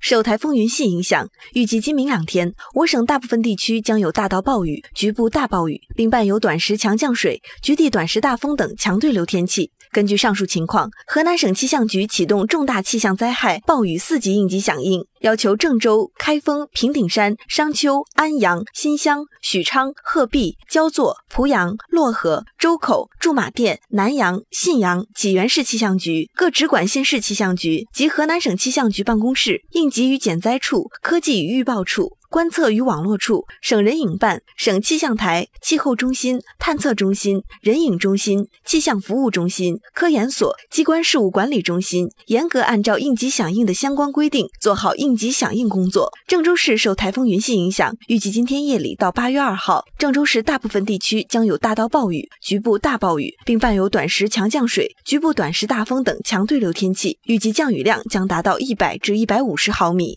受台风云系影响，预计今明两天，我省大部分地区将有大到暴雨、局部大暴雨，并伴有短时强降水、局地短时大风等强对流天气。根据上述情况，河南省气象局启动重大气象灾害暴雨四级应急响应，要求郑州、开封、平顶山、商丘、安阳、新乡、许昌、鹤壁、焦作、濮阳、漯河、周口、驻马店、南阳、信阳、济源市气象局各直管县市气象局及河南省气象局办公室、应给予减灾处、科技与预报处。观测与网络处、省人影办、省气象台、气候中心、探测中心、人影中心、气象服务中心、科研所、机关事务管理中心，严格按照应急响应的相关规定，做好应急响应工作。郑州市受台风云系影响，预计今天夜里到八月二号，郑州市大部分地区将有大到暴雨、局部大暴雨，并伴有短时强降水、局部短时大风等强对流天气，预计降雨量将达到一百至一百五十毫米。